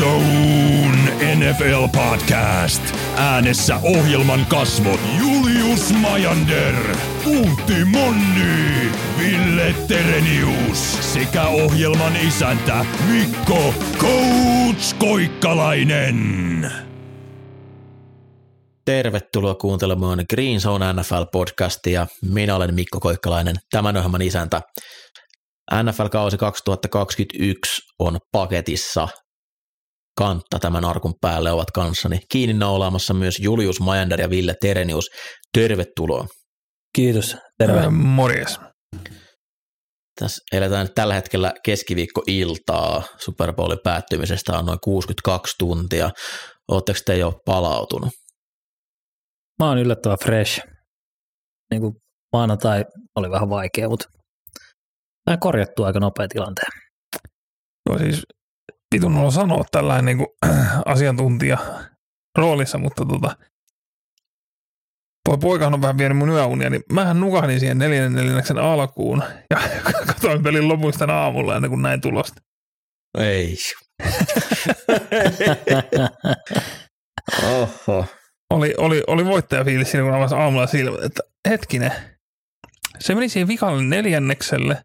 Zone NFL Podcast. Äänessä ohjelman kasvot Julius Majander, Puhti Monni, Ville Terenius sekä ohjelman isäntä Mikko Coach Koikkalainen. Tervetuloa kuuntelemaan Green Zone NFL-podcastia. Minä olen Mikko Koikkalainen, tämän ohjelman isäntä. NFL-kausi 2021 on paketissa. Kantta tämän arkun päälle ovat kanssani. Kiinni naulaamassa myös Julius Majander ja Ville Terenius. Tervetuloa. Kiitos, terve. Ää, Morjes. Tässä eletään nyt tällä hetkellä keskiviikko-iltaa. Super Bowlin päättymisestä on noin 62 tuntia. Oletteko te jo palautunut? Mä oon yllättävän fresh. Niin kuin maanantai oli vähän vaikea, mutta mä korjattu aika nopea tilanteen. No siis vitun olla sanoa tällainen niin kuin, asiantuntija roolissa, mutta tota, poikahan on vähän vienyt mun yöunia, niin mähän nukahdin siihen neljännen neljänneksen alkuun ja katsoin pelin lopuista aamulla ennen kuin näin tulosta. Ei. Oho. Oli, oli, oli voittajafiilis siinä, kun avasi aamulla silmät, että hetkinen, se meni siihen vikalle neljännekselle,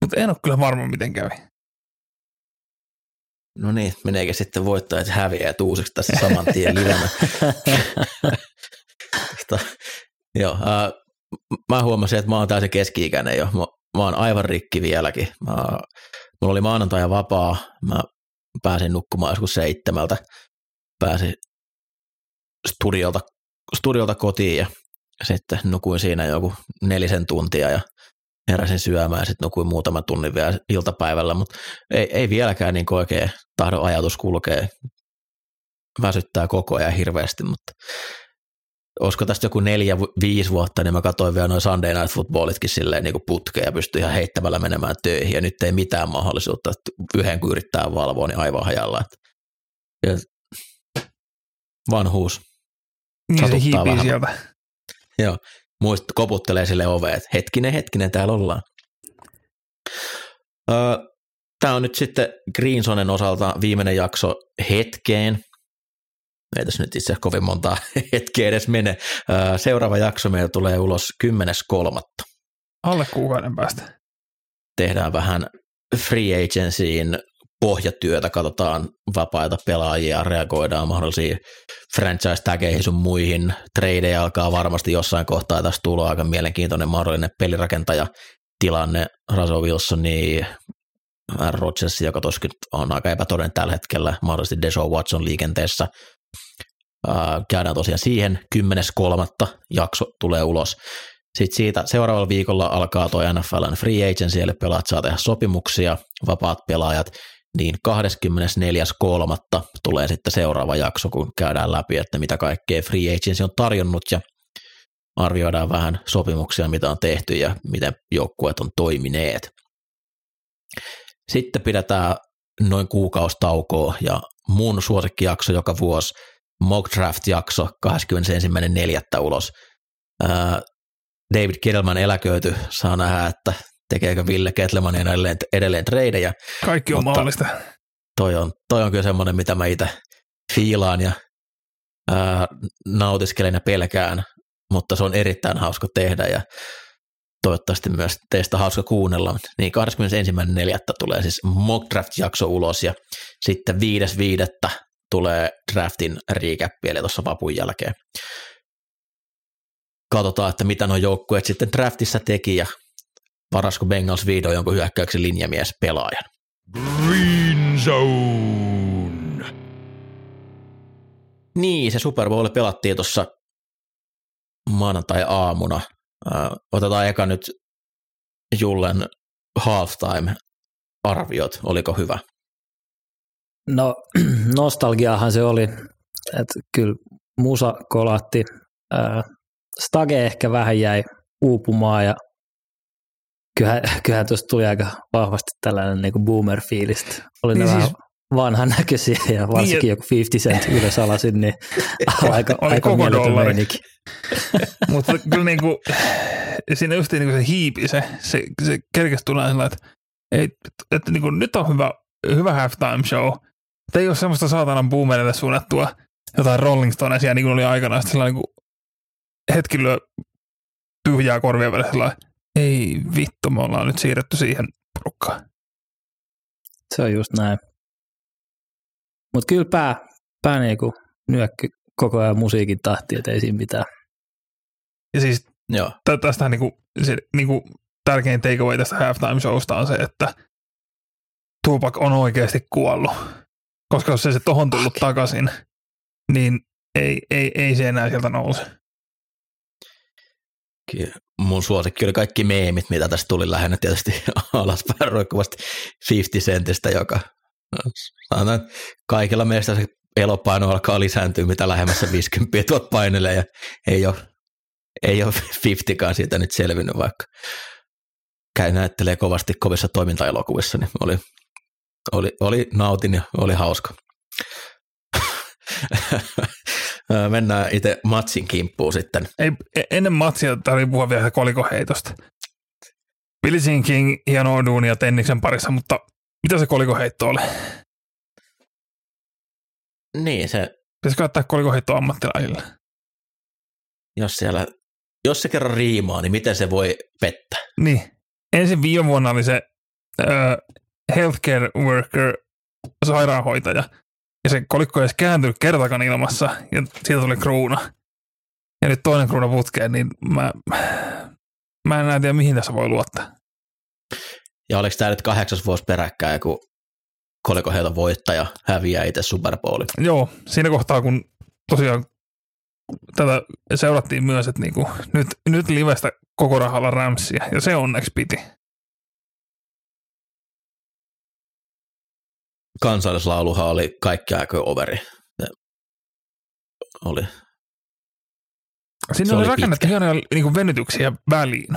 mutta en ole kyllä varma, miten kävi. No niin, meneekö sitten voittajat häviää uusiksi tässä saman tien livenä. Joo, äh, mä huomasin, että mä oon täysin keski-ikäinen jo. Mä, mä oon aivan rikki vieläkin. Mä, mulla oli maanantai ja vapaa. Mä pääsin nukkumaan joskus seitsemältä. Pääsin studiolta, studiolta kotiin ja sitten nukuin siinä joku nelisen tuntia ja heräsin syömään ja sitten nukuin muutaman tunnin vielä iltapäivällä, mutta ei, ei vieläkään niin oikein tahdo ajatus kulkee. Väsyttää koko ajan hirveästi, mutta olisiko tästä joku neljä, viisi vuotta, niin mä katsoin vielä noin Sunday Night Footballitkin silleen niin putkeen ja pystyi ihan heittämällä menemään töihin ja nyt ei mitään mahdollisuutta, että yhden kun yrittää valvoa, niin aivan hajalla. Ja vanhuus. Niin se Satuttaa hiipii vähän. sieltä. Joo, muist, koputtelee sille oveen, että hetkinen, hetkinen, täällä ollaan. Öö, Tämä on nyt sitten Greensonen osalta viimeinen jakso hetkeen. Ei tässä nyt itse kovin monta hetkeä edes mene. Öö, Seuraava jakso meillä tulee ulos 10.3. Alle kuukauden päästä. Tehdään vähän free agencyin pohjatyötä, katsotaan vapaita pelaajia, reagoidaan mahdollisiin franchise-tägeihin sun muihin. Tradeja alkaa varmasti jossain kohtaa tässä tulla aika mielenkiintoinen mahdollinen pelirakentaja tilanne Russell Wilsoni, Aaron Rodgers, joka toskin on aika epätodennäköinen tällä hetkellä, mahdollisesti Deshaun Watson liikenteessä. Ää, Käydään tosiaan siihen, 10.3. jakso tulee ulos. Sitten siitä seuraavalla viikolla alkaa tuo NFLn free agency, eli pelaat saa tehdä sopimuksia, vapaat pelaajat, niin 24.3. tulee sitten seuraava jakso, kun käydään läpi, että mitä kaikkea free agency on tarjonnut ja arvioidaan vähän sopimuksia, mitä on tehty ja miten joukkueet on toimineet. Sitten pidetään noin kuukaustaukoa ja mun suosikkijakso joka vuosi, mock draft-jakso 21.4. ulos. David Kedelman eläköity, saa nähdä, että tekeekö Ville Ketleman edelleen, edelleen tradeja. Kaikki on mahdollista. Toi on, toi on kyllä semmoinen, mitä mä itse fiilaan ja ää, nautiskelen ja pelkään, mutta se on erittäin hauska tehdä ja toivottavasti myös teistä hauska kuunnella. Niin 21.4. tulee siis mock draft-jakso ulos ja sitten 5.5. tulee draftin recap eli tuossa vapun jälkeen. Katsotaan, että mitä nuo joukkueet sitten draftissa teki ja varasko Bengals vihdoin jonkun hyökkäyksen linjamies pelaajan. Green Zone. Niin, se Super Bowl pelattiin tuossa maanantai-aamuna. Otetaan eka nyt Jullen halftime-arviot. Oliko hyvä? No nostalgiahan se oli, että kyllä musa kolatti. Ää, Stage ehkä vähän jäi uupumaan ja kyllähän, kyllähän tuosta tuli aika vahvasti tällainen niin boomer-fiilistä. Oli Niin siis- vähän vanhan näköisiä ja varsinkin Niin, joku 50 cent ylös alasin, niin aika, Oli aika koko dollari. Mutta kyllä niinku, siinä just niinku se hiipi, se, se, se kerkesi tulee sellainen, että, ei, että niinku, nyt on hyvä, hyvä halftime show, Että ei ole semmoista saatanan boomerille suunnattua jotain Rolling Stonesia, niin kuin oli aikanaan. Sitten sellainen niin hetki lyö tyhjää korvien välissä sellainen, ei vittu, me ollaan nyt siirretty siihen porukkaan. Se on just näin. Mutta kyllä pää, pää niinku nyökky koko ajan musiikin tahti, että ei siinä mitään. Ja siis Joo. tä- tästähän niinku, se, niinku tärkein takeaway tästä halftime showsta on se, että Tupac on oikeasti kuollut. Koska jos ei se tohon tullut takaisin, niin ei, ei, ei se enää sieltä nouse. Mun suosikki oli kaikki meemit, mitä tästä tuli lähinnä tietysti alaspäin roikkuvasti 50 centistä, joka no, sanotaan, kaikilla meistä se elopaino alkaa lisääntyä, mitä lähemmässä 50 tuot painelee ja ei ole, ei ole 50kaan siitä nyt selvinnyt, vaikka käy näyttelee kovasti kovissa toimintaelokuvissa, niin oli, oli, oli nautin ja oli hauska. Mennään itse matsin kimppuun sitten. Ei, e- ennen matsia tarvii puhua vielä kolikoheitosta. Jean King, hienoa duunia Tenniksen parissa, mutta mitä se kolikoheitto oli? Niin, se, Pitäisikö ottaa kolikoheitto ammattilaisille? jos siellä, jos se kerran riimaa, niin miten se voi pettää? Niin. Ensin viime vuonna oli se äh, healthcare worker, sairaanhoitaja, ja se kolikko ei edes kääntynyt kertakaan ilmassa, ja siitä tuli kruuna. Ja nyt toinen kruuna putkeen, niin mä, mä en tiedä, mihin tässä voi luottaa. Ja oliko tämä nyt kahdeksas vuosi peräkkäin, kun kolikoheiton voittaja häviää itse Super Bowlin? Joo, siinä kohtaa, kun tosiaan tätä seurattiin myös, että niinku, nyt, nyt livestä koko rahalla Ramsia, ja se onneksi piti. Kansallislauluhan oli kaikki aika overi. Se oli. Sinne Se oli, oli rakennettu hienoja niinku venytyksiä väliin.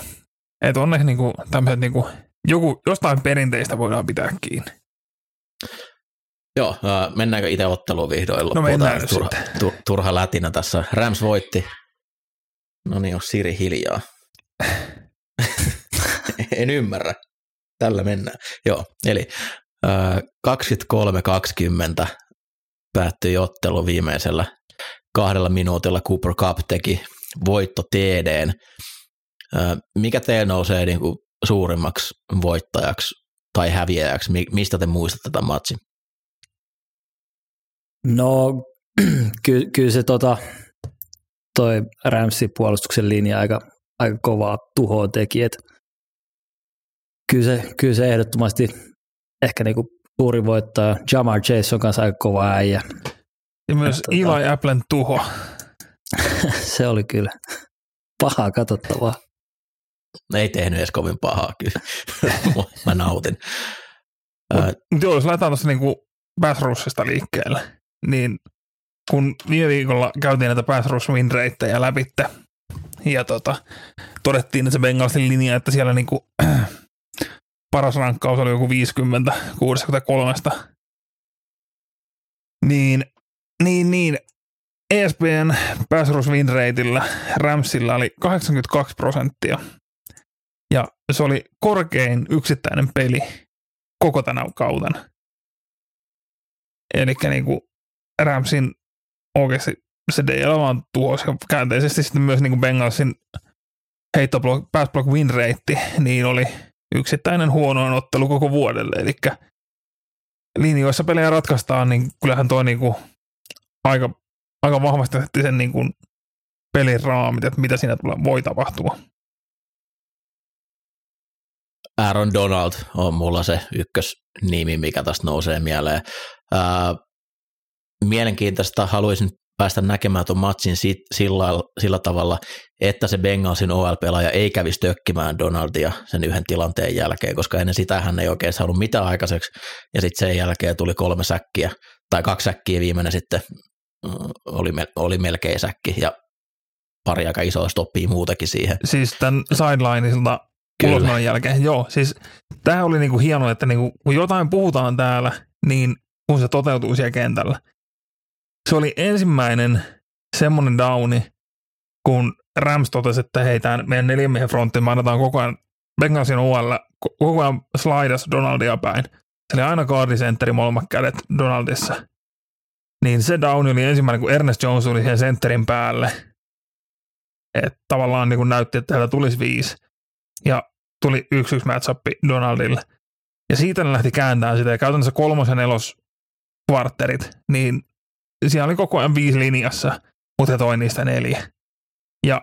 Että onneksi niinku, tämmöiset niinku, joku, jostain perinteistä voidaan pitää kiinni. Joo, ää, mennäänkö itse otteluun vihdoin loppuun? No mennään turha, tu, turha lätinä tässä. Rams voitti. No niin, on Siri hiljaa. en ymmärrä. Tällä mennään. Joo, eli 23-20 päättyi ottelu viimeisellä kahdella minuutilla. Cooper Cup teki voitto. Ää, mikä teillä nousee niin kuin suurimmaksi voittajaksi tai häviäjäksi? Mi- Mistä te muistatte tämän matsin? No, ky, kyllä se tota, toi Ramsin puolustuksen linja aika, aika kovaa tuhoa teki. Et kyllä, se, kyllä se ehdottomasti ehkä niinku suuri voittaja. Jamar Chase on kanssa aika kova äijä. Ja myös Tota- Eli Applen tuho. se oli kyllä pahaa katsottavaa. Ei tehnyt edes kovin pahaa kyllä. Mä nautin. Ää, Mutta joo, jos laitetaan tuosta niinku pass rushista liikkeelle, niin kun viime viikolla käytiin näitä pass rush win läpitte, ja tota, todettiin, että se Bengalsin linja, että siellä niinku paras rankkaus oli joku 50, 63. Niin, niin, niin, ESPN rateillä Ramsilla oli 82 prosenttia. Ja se oli korkein yksittäinen peli koko tänä kautena. Eli niinku Ramsin oikeasti se DL vaan tuos ja käänteisesti sitten myös niinku Bengalsin heittoblock, pass block win rate, niin oli yksittäinen huonoin ottelu koko vuodelle. Eli linjoissa pelejä ratkaistaan, niin kyllähän toi niinku aika, aika vahvasti asetti sen niinku pelin raamit, että mitä siinä tulee- voi tapahtua. Aaron Donald on mulla se ykkösnimi, mikä tästä nousee mieleen. Ää, mielenkiintoista haluaisin päästä näkemään tuon matsin sit, sillä, sillä tavalla, että se Bengalsin OL-pelaaja ei kävisi tökkimään Donaldia sen yhden tilanteen jälkeen, koska ennen sitä hän ei oikein saanut mitään aikaiseksi, ja sitten sen jälkeen tuli kolme säkkiä, tai kaksi säkkiä viimeinen sitten mm, oli, oli melkein säkki, ja pari aika isoa stoppia muutenkin siihen. Siis tämän sidelineilta ulosmenon jälkeen. Joo, siis tämä oli niinku hienoa, että niinku, kun jotain puhutaan täällä, niin kun se toteutuu siellä kentällä. Se oli ensimmäinen semmoinen downi, kun Rams totesi, että hei, tämän meidän neljän miehen frontti, me annetaan koko ajan Bengalsin ko- koko ajan slaidas Donaldia päin. se oli aina kaardisentteri molemmat kädet Donaldissa. Niin se down oli ensimmäinen, kun Ernest Jones tuli sen sentterin päälle. Että tavallaan niin näytti, että täällä tulisi viisi. Ja tuli yksi yksi matchup Donaldille. Ja siitä ne lähti kääntämään sitä. Ja käytännössä kolmosen nelos kvartterit, niin siellä oli koko ajan viisi linjassa, mutta toi niistä neljä. Ja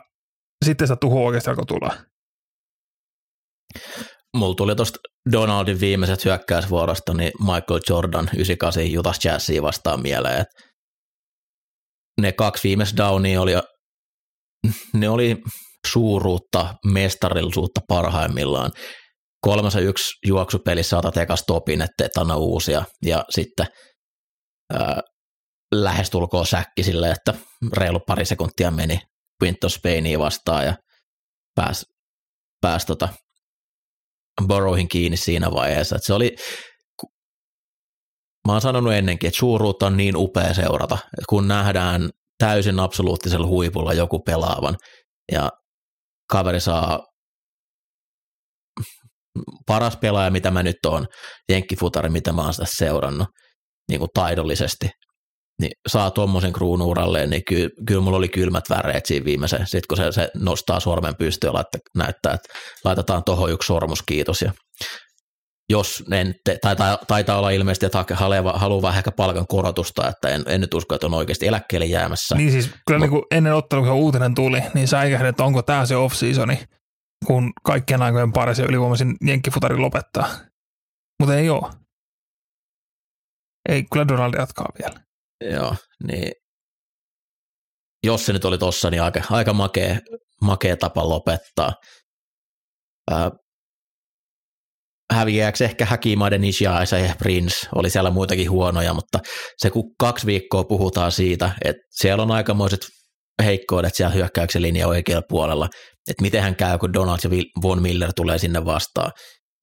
sitten sitä tuho oikeasti alkoi tulla. Mulla tuli tuosta Donaldin viimeiset hyökkäysvuorosta, niin Michael Jordan 98 Utah Jazzia vastaan mieleen. Et ne kaksi viimeistä downia oli, ne oli suuruutta, mestarillisuutta parhaimmillaan. Kolmessa yksi juoksupelissä otat eka stopin, ettei anna uusia, ja sitten ää, lähestulkoon säkki sille, että reilu pari sekuntia meni Quinton Spainia vastaan ja pääsi pääs tota Borrowin kiinni siinä vaiheessa. Se oli, mä oon sanonut ennenkin, että suuruutta on niin upea seurata, kun nähdään täysin absoluuttisella huipulla joku pelaavan ja kaveri saa paras pelaaja, mitä mä nyt oon, jenkkifutari, mitä mä oon sitä seurannut niin kuin taidollisesti, niin saa tuommoisen kruunuuralleen, niin ky, kyllä mulla oli kylmät väreet siinä viimeisen, sitten kun se, se nostaa sormen pystyyn ja näyttää, että laitetaan tuohon yksi sormus, kiitos. Ja jos en, te, tai, tai, taitaa olla ilmeisesti, että haluaa, haluaa vähän ehkä palkan korotusta, että en, en nyt usko, että on oikeasti eläkkeelle jäämässä. Niin siis kyllä niin kuin ennen ottelua, kun uutinen tuli, niin säikähdin, että onko tämä se off-seasoni, kun kaikkien aikojen paras ja ylivoimaisin jenkkifutari lopettaa. Mutta ei ole. Ei, kyllä Donald jatkaa vielä. Joo, niin jos se nyt oli tossa, niin aika, aika makea, makea tapa lopettaa. Ää, häviääkö ehkä Häkimaiden Ishiaisa ja Prince, oli siellä muitakin huonoja, mutta se kun kaksi viikkoa puhutaan siitä, että siellä on aikamoiset heikkoudet siellä hyökkäyksen linja oikealla puolella, että miten hän käy, kun Donald ja Von Miller tulee sinne vastaan,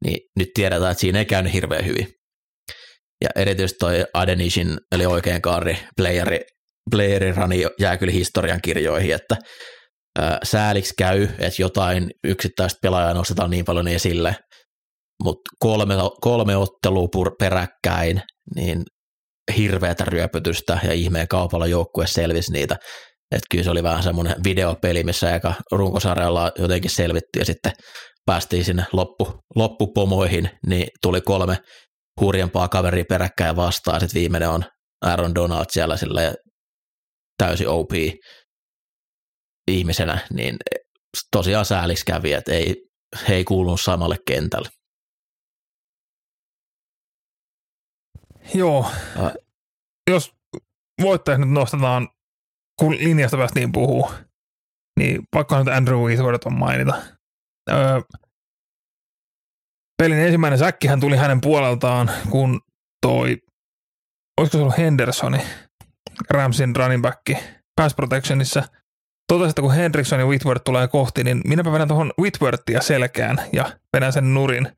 niin nyt tiedetään, että siinä ei käynyt hirveän hyvin. Ja erityisesti toi Adenishin, eli oikein kaari, playeri, playeri rani jää kyllä historian kirjoihin, että ää, sääliksi käy, että jotain yksittäistä pelaajaa nostetaan niin paljon esille, mutta kolme, kolme ottelua peräkkäin, niin hirveätä ryöpytystä ja ihmeen kaupalla joukkue selvisi niitä. Että kyllä se oli vähän semmoinen videopeli, missä eka runkosarjalla jotenkin selvittiin ja sitten päästiin sinne loppu, loppupomoihin, niin tuli kolme hurjempaa kaveria peräkkäin vastaan, sitten viimeinen on Aaron Donald siellä sille täysin OP ihmisenä, niin tosiaan sääliksi kävi, että ei, he ei kuulunut samalle kentälle. Joo, äh. jos voittajat nyt nostetaan, kun linjasta niin puhuu, niin pakko nyt Andrew Whitworth on mainita. Öö, pelin ensimmäinen säkkihän tuli hänen puoleltaan, kun toi, olisiko se ollut Hendersoni, Ramsin running back, pass protectionissa, totesi, että kun Hendrickson ja Whitworth tulee kohti, niin minäpä vedän tuohon Whitworthia selkään ja vedän sen nurin.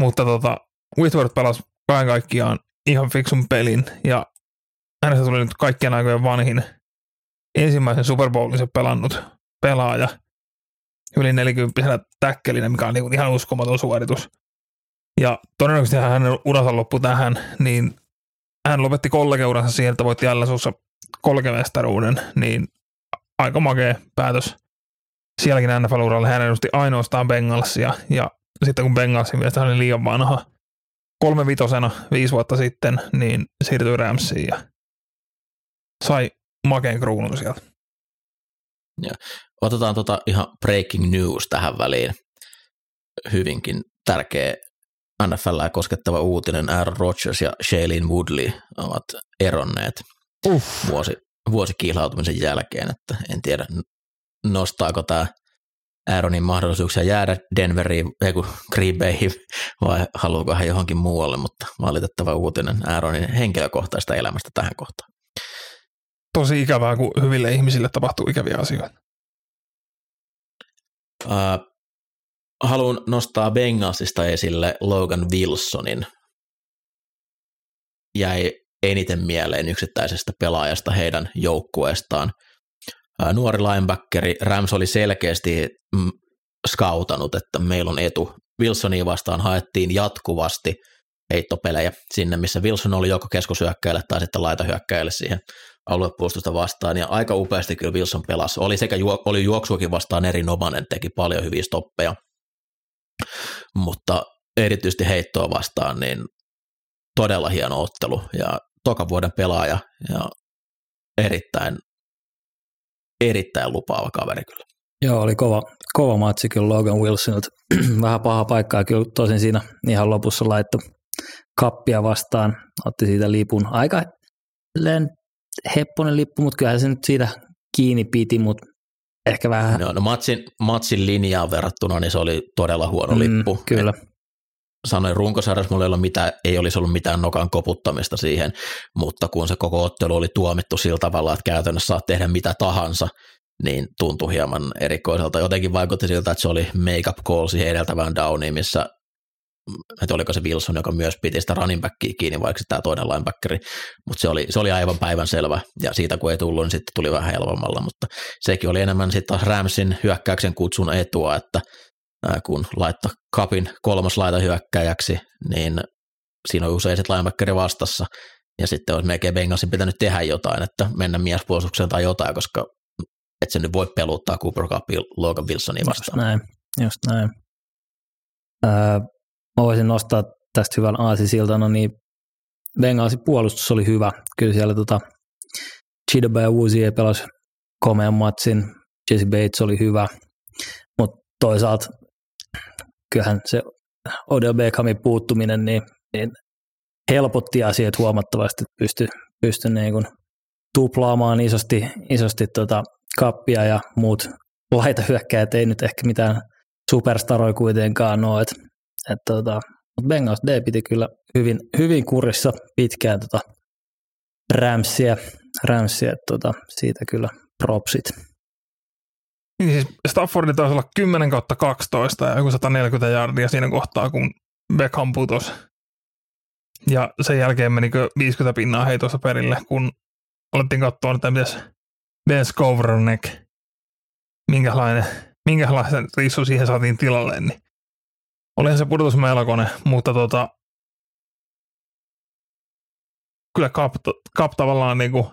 Mutta tota, Whitworth pelasi kaiken kaikkiaan ihan fiksun pelin ja hänestä tuli nyt kaikkien aikojen vanhin ensimmäisen Super Bowlin pelannut pelaaja yli 40 täkkelinä, mikä on niin ihan uskomaton suoritus. Ja todennäköisesti hänen uransa loppu tähän, niin hän lopetti kollegeuransa siihen, että voitti LSUssa kolkemestaruuden, niin aika makea päätös. Sielläkin NFL-uralle hän edusti ainoastaan Bengalsia, ja sitten kun Bengalsin mielestä hän oli liian vanha, kolme vitosena viisi vuotta sitten, niin siirtyi Ramsiin ja sai makeen kruunun sieltä. Ja otetaan tota ihan breaking news tähän väliin. Hyvinkin tärkeä NFL koskettava uutinen. Aaron Rodgers ja Shailene Woodley ovat eronneet Uff. vuosi, vuosikihlautumisen jälkeen, että en tiedä nostaako tämä Aaronin mahdollisuuksia jäädä Denveriin, ei kun Green Bayhin, vai haluuko hän johonkin muualle, mutta valitettava uutinen Aaronin henkilökohtaista elämästä tähän kohtaan. Tosi ikävää, kun hyville ihmisille tapahtuu ikäviä asioita. Uh, haluan nostaa Bengalsista esille Logan Wilsonin. Jäi eniten mieleen yksittäisestä pelaajasta heidän joukkueestaan – nuori linebackeri Rams oli selkeästi mm, skautanut, että meillä on etu. Wilsonia vastaan haettiin jatkuvasti heittopelejä sinne, missä Wilson oli joko keskusyökkäjälle tai sitten laitahyökkäjälle siihen aluepuolustusta vastaan, ja aika upeasti kyllä Wilson pelasi. Oli sekä juo, oli juoksuakin vastaan erinomainen, teki paljon hyviä stoppeja, mutta erityisesti heittoa vastaan, niin todella hieno ottelu, ja toka vuoden pelaaja, ja erittäin, erittäin lupaava kaveri kyllä. Joo, oli kova, kova matsi kyllä Logan Wilsonilta. Vähän paha paikkaa kyllä tosin siinä ihan lopussa laitto kappia vastaan, otti siitä lipun. Aika hepponen lippu, mutta kyllähän se nyt siitä kiinni piti, mutta ehkä vähän... No, no matsin, matsin linjaan verrattuna, niin se oli todella huono mm, lippu. Kyllä. Et sanoin runkosarjassa mulla ei, ollut mitään, ei olisi ollut mitään nokan koputtamista siihen, mutta kun se koko ottelu oli tuomittu sillä tavalla, että käytännössä saat tehdä mitä tahansa, niin tuntui hieman erikoiselta. Jotenkin vaikutti siltä, että se oli make-up call siihen edeltävään downiin, missä että oliko se Wilson, joka myös piti sitä running backia kiinni, vaikka tämä toinen linebackeri, mutta se oli, se oli aivan päivän selvä, ja siitä kun ei tullut, niin sitten tuli vähän helpommalla, mutta sekin oli enemmän sitten taas Ramsin hyökkäyksen kutsun etua, että kun laittaa kapin kolmas laita hyökkäjäksi, niin siinä on usein sitten linebackeri vastassa, ja sitten olisi melkein Bengalsin pitänyt tehdä jotain, että mennä miespuolustukseen tai jotain, koska et se nyt voi peluttaa Cooper Cupia Logan Wilsonia vastaan. Just näin, just näin. Öö, mä voisin nostaa tästä hyvän aasisiltana, niin Bengalsin puolustus oli hyvä. Kyllä siellä tota, Chidoba ja Woosie pelasi komean matsin, Jesse Bates oli hyvä, mutta toisaalta kyllähän se Odell Beckhamin puuttuminen niin, niin helpotti asiat huomattavasti, että pystyi pysty niin kuin tuplaamaan isosti, isosti tota kappia ja muut laitahyökkäjät. Ei nyt ehkä mitään superstaroja kuitenkaan ole, että et tota, mutta Bengals D piti kyllä hyvin, hyvin kurissa pitkään tota Ramsia, Ramsia tota, siitä kyllä propsit. Niin siis Staffordin taisi olla 10 kautta 12 ja joku 140 jardia siinä kohtaa, kun Beckham putosi. Ja sen jälkeen meni 50 pinnaa heitossa perille, kun alettiin katsoa, että mitäs Ben Skowronek, minkälainen, minkälaisen rissu siihen saatiin tilalle, niin olihan se pudotus melkoinen, mutta tota, kyllä Kap, Kap tavallaan niin kuin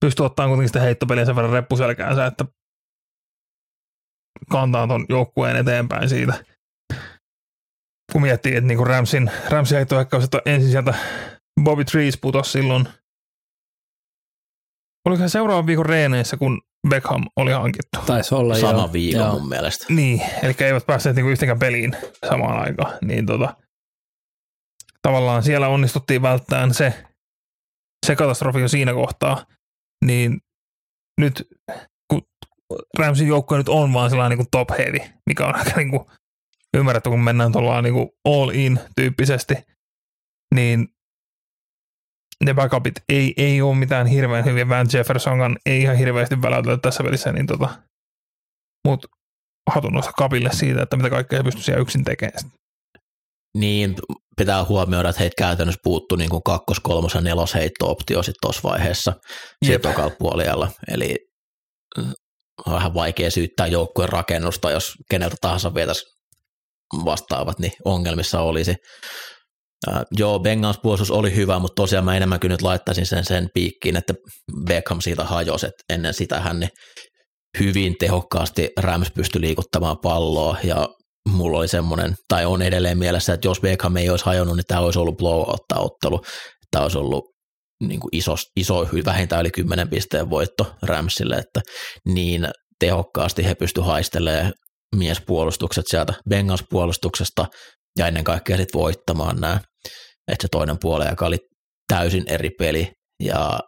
pystyy ottamaan kuitenkin sitä heittopeliä sen verran reppuselkäänsä, että kantaa ton joukkueen eteenpäin siitä. Kun miettii, että niin Ramsin, Ramsin heittoehkäys, että ensin sieltä Bobby Trees putosi silloin, oliko se seuraavan viikon reeneissä, kun Beckham oli hankittu. Taisi olla Sama joo. viikon joo. mun mielestä. Niin, eli eivät päässeet niinku yhteenkään peliin samaan aikaan. Niin tota, tavallaan siellä onnistuttiin välttämään se, se katastrofi jo siinä kohtaa. Niin nyt, kun Ramsin joukkue nyt on vaan sellainen niin top heavy, mikä on aika niin kuin ymmärretty, kun mennään tuolla niin kuin all in tyyppisesti, niin ne backupit ei, ei ole mitään hirveän hyviä. Van Jeffersongan ei ihan hirveästi väläytellä tässä välissä, niin tota, mutta hatun noista kapille siitä, että mitä kaikkea pystyy siellä yksin tekemään. Niin, pitää huomioida, että heitä käytännössä puuttu niin kuin kakkos-, kolmos- ja nelosheitto-optio sitten tuossa vaiheessa tokalla puolella. Eli on vähän vaikea syyttää joukkueen rakennusta, jos keneltä tahansa vietäisi vastaavat, niin ongelmissa olisi. Uh, joo, Bengals puolustus oli hyvä, mutta tosiaan mä enemmän kyllä nyt laittaisin sen sen piikkiin, että Beckham siitä hajosi, että ennen sitä hän niin hyvin tehokkaasti Rams pystyi liikuttamaan palloa ja mulla oli semmoinen, tai on edelleen mielessä, että jos Beckham ei olisi hajonnut, niin tämä olisi ollut blowout-ottelu. Tämä olisi ollut niin kuin iso, iso, vähintään yli 10 pisteen voitto Ramsille, että niin tehokkaasti he pysty haistelemaan miespuolustukset sieltä Bengals-puolustuksesta ja ennen kaikkea sitten voittamaan nämä, että se toinen puoli, joka oli täysin eri peli. Ja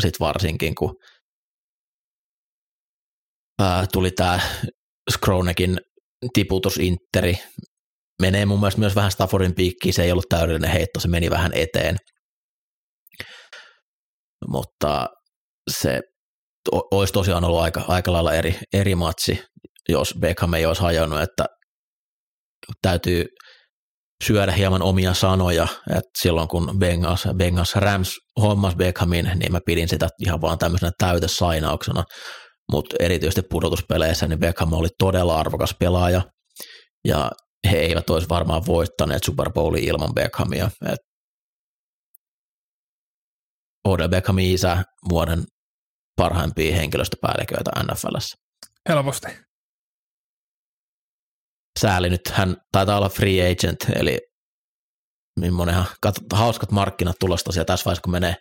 sitten varsinkin kun ää, tuli tämä Skronekin tiputus Interi, menee mun mielestä myös vähän Staffordin piikkiin, se ei ollut täydellinen heitto, se meni vähän eteen, mutta se olisi tosiaan ollut aika, aika lailla eri, eri matsi, jos Beckham ei olisi hajonnut, että täytyy syödä hieman omia sanoja, että silloin kun Bengals, Bengals Rams hommas Beckhamin, niin mä pidin sitä ihan vaan tämmöisenä täytesainauksena, mutta erityisesti pudotuspeleissä niin Beckham oli todella arvokas pelaaja, ja he eivät olisi varmaan voittaneet Super Bowlia ilman Beckhamia. Et Odell Beckhamin isä vuoden parhaimpia henkilöstöpäälliköitä NFLssä. Helposti. Sääli nyt, hän taitaa olla free agent, eli millainen hauskat markkinat tulosta siellä tässä vaiheessa, kun menee,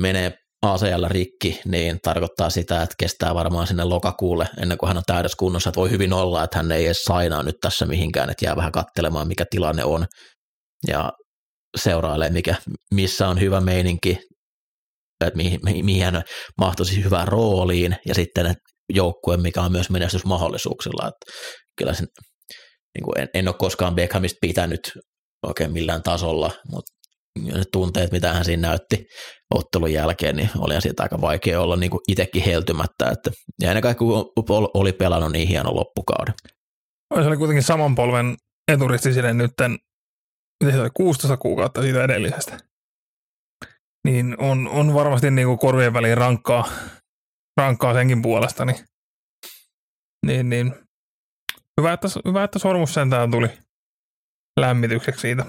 menee ACL rikki, niin tarkoittaa sitä, että kestää varmaan sinne lokakuulle ennen kuin hän on täydessä kunnossa. Että voi hyvin olla, että hän ei edes sainaa nyt tässä mihinkään, että jää vähän kattelemaan, mikä tilanne on ja seurailee, mikä, missä on hyvä meininki, että mihin, mihin hän mahtuisi hyvään rooliin ja sitten joukkue, mikä on myös menestysmahdollisuuksilla. Että kyllä sen, niin kuin en, en ole koskaan Beckhamista pitänyt oikein millään tasolla, mutta ne tunteet, mitä hän siinä näytti ottelun jälkeen, niin oli siitä aika vaikea olla niin kuin itsekin heltymättä. Että, ja ennen kaikkea, kun oli pelannut niin hieno loppukauden. Se oli kuitenkin saman polven eturisti sille nytten, miten se oli, 16 kuukautta siitä edellisestä. Niin on, on varmasti niin kuin korvien väliin rankkaa, rankkaa senkin puolesta. Niin, niin, niin. Hyvä, että, hyvä, että sormus sentään tuli lämmitykseksi siitä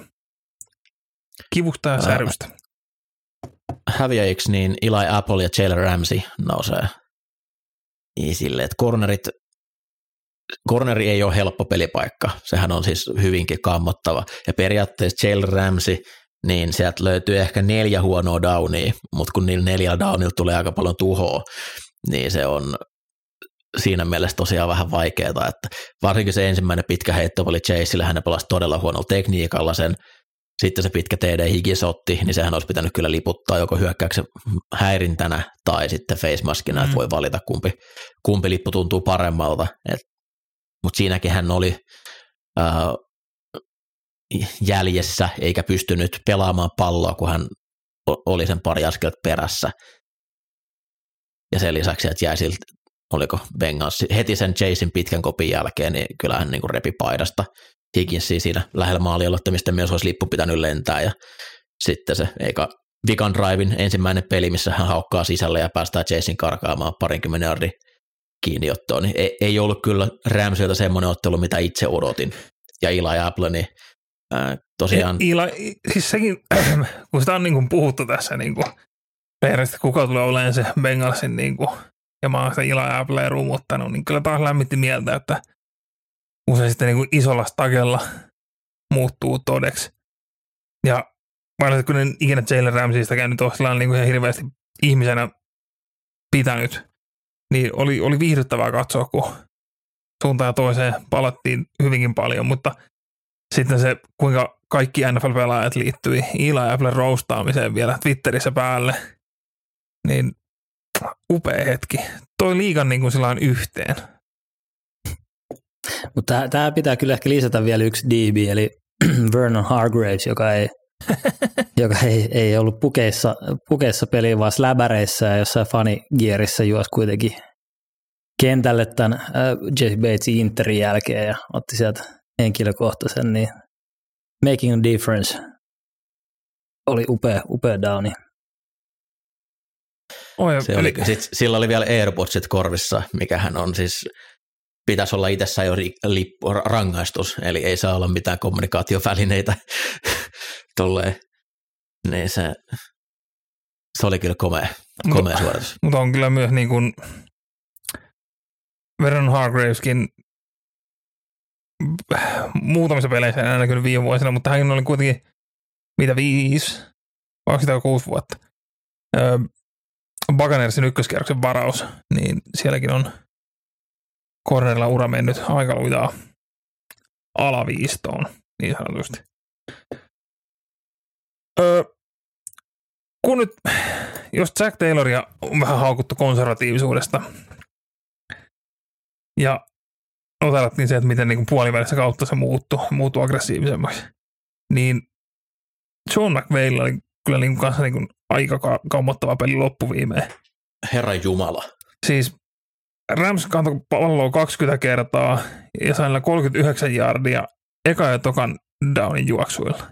kivusta ja särvystä. Häviäjiksi niin Eli Apple ja Jalen Ramsey nousee sille, että cornerit, corneri ei ole helppo pelipaikka. Sehän on siis hyvinkin kammottava. Ja periaatteessa Jalen Ramsey, niin sieltä löytyy ehkä neljä huonoa downia, mutta kun niillä neljällä downilla tulee aika paljon tuhoa, niin se on siinä mielessä tosiaan vähän vaikeaa, että varsinkin se ensimmäinen pitkä heitto oli Chaseille, hän pelasi todella huonolla tekniikalla sen, sitten se pitkä TD higisotti, niin sehän olisi pitänyt kyllä liputtaa joko hyökkäyksen häirintänä tai sitten face maskina, mm. että voi valita kumpi, kumpi lippu tuntuu paremmalta. Mutta siinäkin hän oli äh, jäljessä eikä pystynyt pelaamaan palloa, kun hän oli sen pari askelta perässä. Ja sen lisäksi, että jäi siltä oliko Bengals, heti sen Jason pitkän kopin jälkeen, niin kyllähän niin kuin repi paidasta. Higginsia siinä lähellä maalialoittamista myös olisi lippu pitänyt lentää. Ja sitten se eikä Vikan Drivein ensimmäinen peli, missä hän haukkaa sisälle ja päästää Jason karkaamaan parinkymmenen yardi kiinniottoon, niin ei, ei ollut kyllä Ramsilta semmoinen ottelu, mitä itse odotin. Ja Eli Apple, niin ää, tosiaan... Eli, siis sekin, kun sitä on niin kuin puhuttu tässä niin kuin, kuka tulee olemaan se Bengalsin niin kuin, ja mä oon sitä Ila Applea rumuttanut, niin kyllä taas lämmitti mieltä, että usein sitten niin kuin isolla stagella muuttuu todeksi. Ja varsinkin kun en ikinä Jalen Ramseystä käynyt ole niin kuin ihan hirveästi ihmisenä pitänyt, niin oli, oli viihdyttävää katsoa, kun suuntaan ja toiseen palattiin hyvinkin paljon, mutta sitten se, kuinka kaikki NFL-pelaajat liittyi Eli Apple roustaamiseen vielä Twitterissä päälle, niin upea hetki. Toi liigan niin kuin sillä yhteen. Mutta tämä pitää kyllä ehkä lisätä vielä yksi DB, eli Vernon Hargraves, joka ei, joka ei, ei ollut pukeissa, pukeissa peliä, vaan släbäreissä ja jossain fanigierissa juosi kuitenkin kentälle tämän äh, Jeff Batesin Interin jälkeen ja otti sieltä henkilökohtaisen, niin Making a Difference oli upea, upea downi. Oh, se oli, sit, sillä oli vielä AirPodsit korvissa, mikä hän on siis, pitäisi olla itsessään jo lippu, rangaistus, eli ei saa olla mitään kommunikaatiovälineitä tolleen. Niin se, se oli kyllä komea, komea Mut, suoritus. Mutta on kyllä myös niin kuin Vernon Hargraveskin muutamissa peleissä aina kyllä viime vuosina, mutta hän oli kuitenkin mitä viisi, vai sitä kuusi vuotta. Öö, Buccaneersin ykköskierroksen varaus, niin sielläkin on cornerilla ura mennyt aika lujaa alaviistoon, niin sanotusti. Öö, kun nyt, jos Jack Tayloria on vähän haukuttu konservatiivisuudesta, ja otettiin se, että miten niin puolivälissä kautta se muuttui, muuttui aggressiivisemmaksi, niin John McVeigh oli kyllä niin kuin kanssa niin kuin aika ka- kammottava peli loppuviimeen. Herra Jumala. Siis Rams kantoi palloa 20 kertaa ja sai 39 jardia eka ja tokan downin juoksuilla.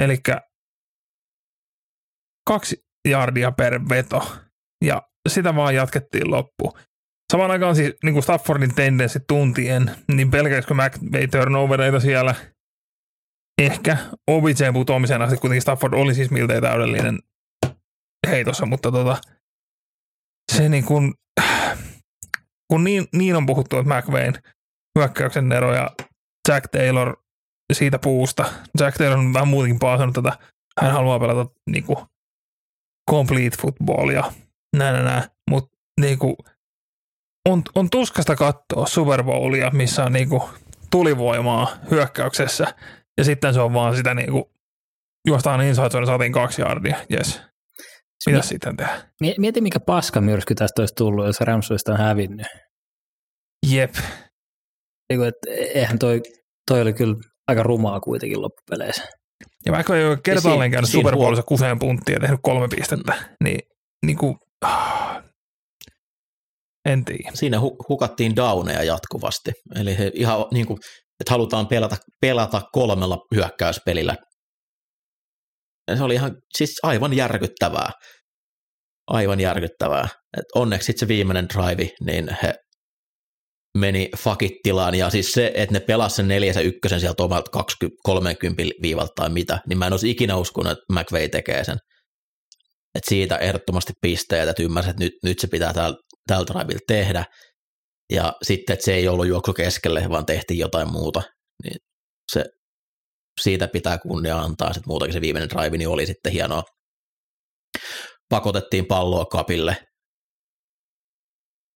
Eli kaksi jardia per veto ja sitä vaan jatkettiin loppu. Samaan aikaan siis niin kuin Staffordin tendenssit tuntien, niin pelkäisikö McVay turnovereita siellä? Ehkä OBJn putoamiseen asti kuitenkin Stafford oli siis miltei täydellinen heitossa, mutta tota, se niin kuin, kun niin, niin on puhuttu, että McVayn hyökkäyksen ero ja Jack Taylor siitä puusta. Jack Taylor on vähän muutenkin paasannut tätä. Hän haluaa pelata niin kuin, complete footballia, näin, näin, näin. mutta niin kuin, on, on tuskasta katsoa Super Bowlia, missä on niin kuin, tulivoimaa hyökkäyksessä, ja sitten se on vaan sitä niin kuin, juostaan inside zone, saatiin kaksi jardia, yes. Mitä sitten tehdään? Mieti, mikä paska myrsky tästä olisi tullut, jos Rams olisi hävinnyt. Jep. Eiku, et, eihän toi, toi oli kyllä aika rumaa kuitenkin loppupeleissä. Ja vaikka ei ole kertaalleen käynyt Super Bowlissa kuseen punttia ja tehnyt kolme pistettä, niin, niin kuin, ah, en tiedä. Siinä hu- hukattiin downeja jatkuvasti. Eli he ihan niin kuin, että halutaan pelata, pelata kolmella hyökkäyspelillä. Ja se oli ihan siis aivan järkyttävää. Aivan järkyttävää. Et onneksi se viimeinen drive, niin he meni fakittilaan, ja siis se, että ne pelasi sen neljäsen ykkösen sieltä omalta 30 viivalta tai mitä, niin mä en olisi ikinä uskonut, että McVay tekee sen. Et siitä ehdottomasti pisteet, että ymmärsin, että nyt, nyt se pitää tällä drivella tehdä, ja sitten, että se ei ollut juoksu keskelle, vaan tehtiin jotain muuta, niin se, siitä pitää kunnia antaa, sitten muutakin se viimeinen drive niin oli sitten hienoa. Pakotettiin palloa kapille,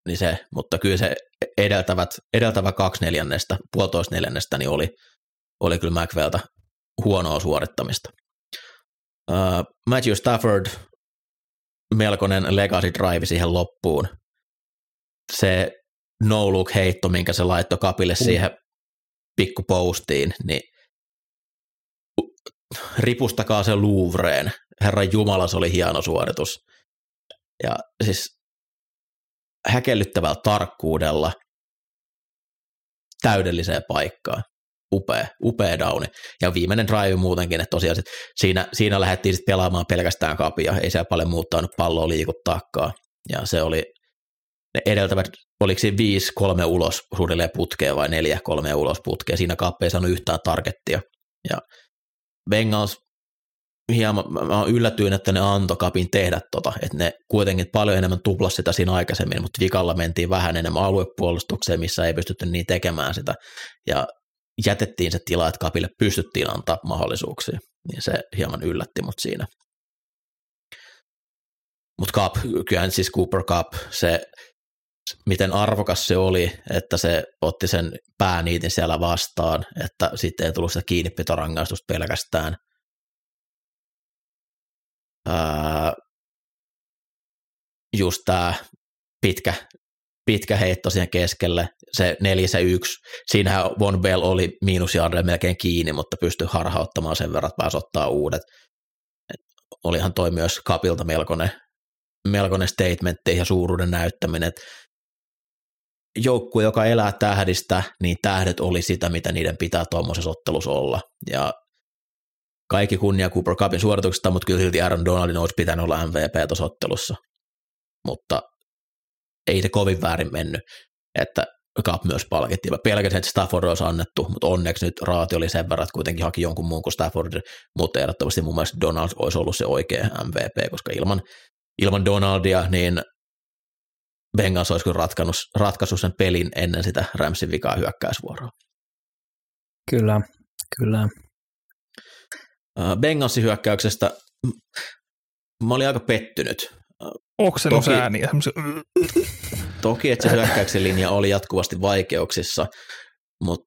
niin se, mutta kyllä se edeltävät, edeltävä kaksi neljännestä, puolitoista neljännestä, niin oli, oli kyllä McVeltä huonoa suorittamista. Uh, Matthew Stafford, melkoinen legacy drive siihen loppuun. Se no look heitto, minkä se laittoi kapille mm. siihen pikku postiin, niin ripustakaa se Louvreen. Herran Jumala, se oli hieno suoritus. Ja siis häkellyttävällä tarkkuudella täydelliseen paikkaan. Upea, upea downi. Ja viimeinen drive muutenkin, että tosiaan sit siinä, siinä lähdettiin sitten pelaamaan pelkästään kapia, ei siellä paljon muuttanut palloa liikuttaakaan. Ja se oli, ne edeltävät, oliko siinä viisi kolme ulos suunnilleen putkea vai neljä kolme ulos putkea, siinä kappi ei saanut yhtään targettia. Ja Bengals hieman, mä yllätyin, että ne antoi kapin tehdä tota, että ne kuitenkin paljon enemmän tuplasi sitä siinä aikaisemmin, mutta vikalla mentiin vähän enemmän aluepuolustukseen, missä ei pystytty niin tekemään sitä, ja jätettiin se tila, että kapille pystyttiin antaa mahdollisuuksia, niin se hieman yllätti mut siinä. Mutta Cup, kyllähän siis Cooper Cup, se miten arvokas se oli, että se otti sen pääniitin siellä vastaan, että sitten ei tullut sitä kiinnipitorangastusta pelkästään – ää, just tämä pitkä, pitkä heitto siihen keskelle, se 4 se 1, siinähän Von Bell oli miinusjardeja melkein kiinni, mutta pystyi harhauttamaan sen verran, että pääsi ottaa uudet. Et olihan toi myös Kapilta melkoinen, melkoinen statementti ja suuruuden näyttäminen, että joukkue, joka elää tähdistä, niin tähdet oli sitä, mitä niiden pitää tuommoisessa ottelussa olla. Ja kaikki kunnia Cooper Cupin suorituksesta, mutta kyllä silti Aaron Donaldin olisi pitänyt olla MVP tuossa ottelussa. Mutta ei se kovin väärin mennyt, että Cup myös palkittiin. Mä pelkäsin, että Stafford olisi annettu, mutta onneksi nyt raati oli sen verran, että kuitenkin haki jonkun muun kuin Stafford, mutta ehdottomasti mun mielestä Donald olisi ollut se oikea MVP, koska ilman, ilman Donaldia niin Bengals olisi kyllä ratkaissut, ratkaissut sen pelin ennen sitä Ramsin vikaa hyökkäysvuoroa. Kyllä, kyllä. Bengalsin hyökkäyksestä mä olin aika pettynyt. Oksennusääniä. Toki, että se hyökkäyksen linja oli jatkuvasti vaikeuksissa, mutta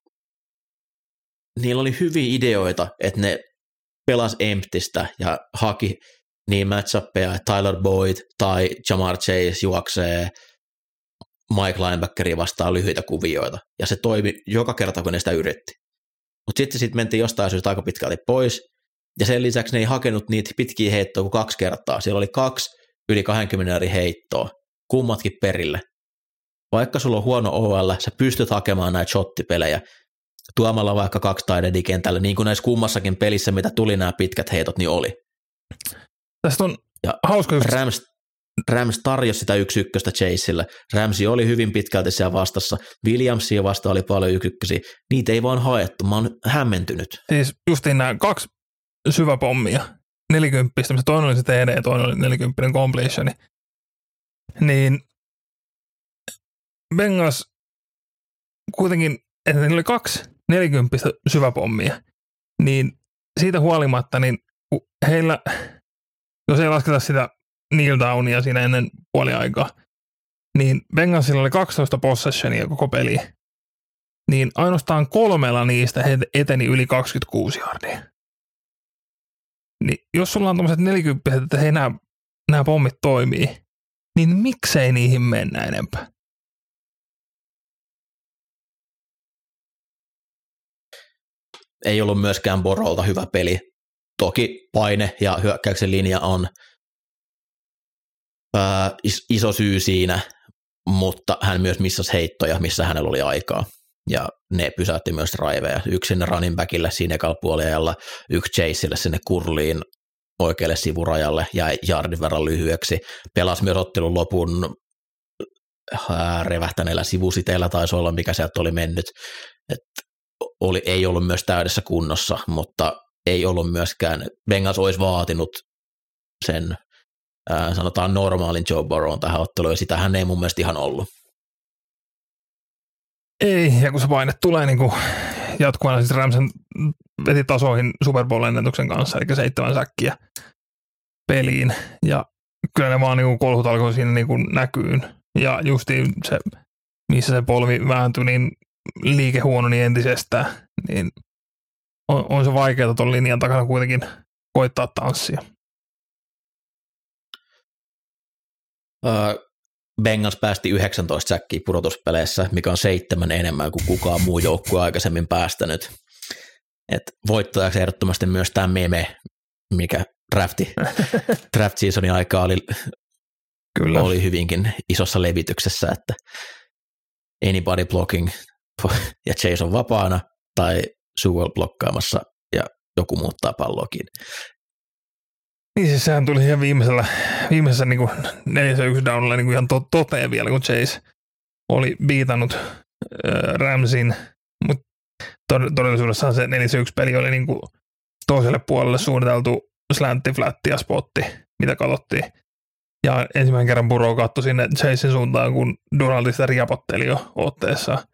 niillä oli hyviä ideoita, että ne pelas emptistä ja haki niin matchappeja, että Tyler Boyd tai Jamar Chase juoksee Mike Linebackeria vastaan lyhyitä kuvioita. Ja se toimi joka kerta, kun ne sitä yritti. Mutta sitten sit mentiin jostain syystä aika pitkälti pois, ja sen lisäksi ne ei hakenut niitä pitkiä heittoja kuin kaksi kertaa. Siellä oli kaksi yli 20 eri heittoa, kummatkin perille. Vaikka sulla on huono OL, sä pystyt hakemaan näitä shottipelejä tuomalla vaikka kaksi taidedi kentällä, niin kuin näissä kummassakin pelissä, mitä tuli nämä pitkät heitot, niin oli. Tästä on ja hauska. Rams, Rams tarjosi sitä yksi ykköstä Chaseille. Ramsi oli hyvin pitkälti siellä vastassa. Williamsia vasta oli paljon yksi. Niitä ei vaan haettu. Mä oon hämmentynyt. Siis justiin nämä kaksi syväpommia, nelikymppistä, missä toinen oli se TD ja toinen oli nelikymppinen completioni, niin Bengals kuitenkin, että niillä oli kaksi nelikymppistä syväpommia, niin siitä huolimatta, niin heillä, jos ei lasketa sitä Neil Downia siinä ennen puoliaikaa, niin Bengalsilla oli 12 possessionia koko peli, niin ainoastaan kolmella niistä he eteni yli 26 jardia. Niin jos sulla on tuommoiset 40, että hei, nämä, nämä pommit toimii, niin miksei niihin mennä enempää? Ei ollut myöskään Borolta hyvä peli. Toki paine ja hyökkäyksen linja on iso syy siinä, mutta hän myös missasi heittoja, missä hänellä oli aikaa. Ja ne pysäytti myös driveja. Yksi sinne running backille siinä ekalla yksi chaseille sinne kurliin oikealle sivurajalle ja jardin verran lyhyeksi. Pelasi myös ottelun lopun revähtäneellä sivusiteillä taisi olla, mikä sieltä oli mennyt. Et oli, ei ollut myös täydessä kunnossa, mutta ei ollut myöskään, Bengals olisi vaatinut sen ää, sanotaan normaalin Joe Burrown tähän otteluun, ja sitähän ei mun mielestä ihan ollut. Ei, ja kun se paine tulee niin kuin jatkuvana, siis Ramsen veti tasoihin Super Bowl-ennätyksen kanssa, eli seitsemän säkkiä peliin, ja kyllä ne vaan niin kuin kolhut alkoi siinä niin kuin näkyyn, ja justiin se, missä se polvi vääntyi, niin liike huononi entisestään, niin on, on se vaikeaa tuon linjan takana kuitenkin koittaa tanssia. Bengals päästi 19 säkkiä pudotuspeleissä, mikä on seitsemän enemmän kuin kukaan muu joukkue aikaisemmin päästänyt. Et voittajaksi ehdottomasti myös tämä meme, mikä drafti, draft seasonin aikaa oli, Kyllä. oli hyvinkin isossa levityksessä, että anybody blocking ja Chase on vapaana tai Sewell blokkaamassa ja joku muuttaa palloakin. Niin siis sehän tuli ihan viimeisellä, viimeisessä niin kuin neljässä yksi downilla niin kuin ihan to, toteen vielä, kun Chase oli biitannut äh, Ramsin, mutta todellisuudessaan se 4 yksi peli oli niin kuin toiselle puolelle suunniteltu slantti, flatti ja spotti, mitä katsottiin. Ja ensimmäinen kerran Burrow katsoi sinne Chasein suuntaan, kun Donaldi sitä riapotteli jo otteessa.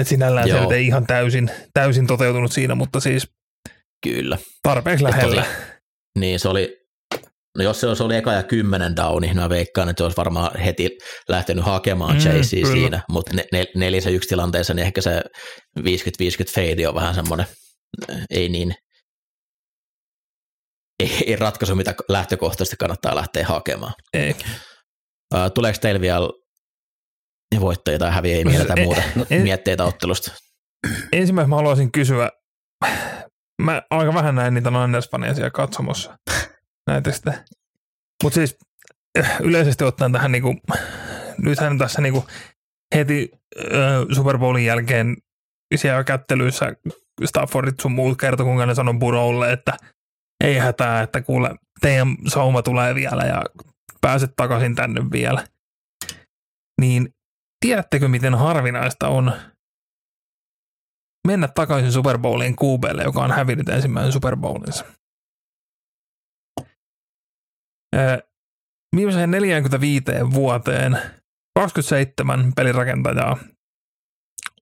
Että sinällään Joo. se ei ihan täysin, täysin toteutunut siinä, mutta siis Kyllä. tarpeeksi lähellä. Tosi, niin se oli, no jos se olisi ollut eka ja kymmenen downi, niin mä veikkaan, että se olisi varmaan heti lähtenyt hakemaan mm, Chasea siinä, mutta ne, ne, neljässä yksi tilanteessa, niin ehkä se 50-50 fade on vähän semmoinen, ei niin, ei, ei ratkaisu, mitä lähtökohtaisesti kannattaa lähteä hakemaan. Ei. Tuleeko teillä vielä voittajia tai häviäjiä tai muuta no, mietteitä ottelusta? Ensimmäisenä mä haluaisin kysyä, mä aika vähän näin niitä Niners-faneja siellä katsomossa. Näitä sitten. Mutta siis äh, yleisesti ottaen tähän niinku, nythän tässä niinku heti äh, Super Bowlin jälkeen siellä kättelyissä Staffordit sun muut kertoi, kuinka ne sanoi Buroulle, että ei hätää, että kuule, teidän sauma tulee vielä ja pääset takaisin tänne vielä. Niin tiedättekö, miten harvinaista on mennä takaisin Super Bowliin QBlle, joka on hävinnyt ensimmäisen Super Bowlinsa. Viimeiseen 45 vuoteen 27 pelirakentajaa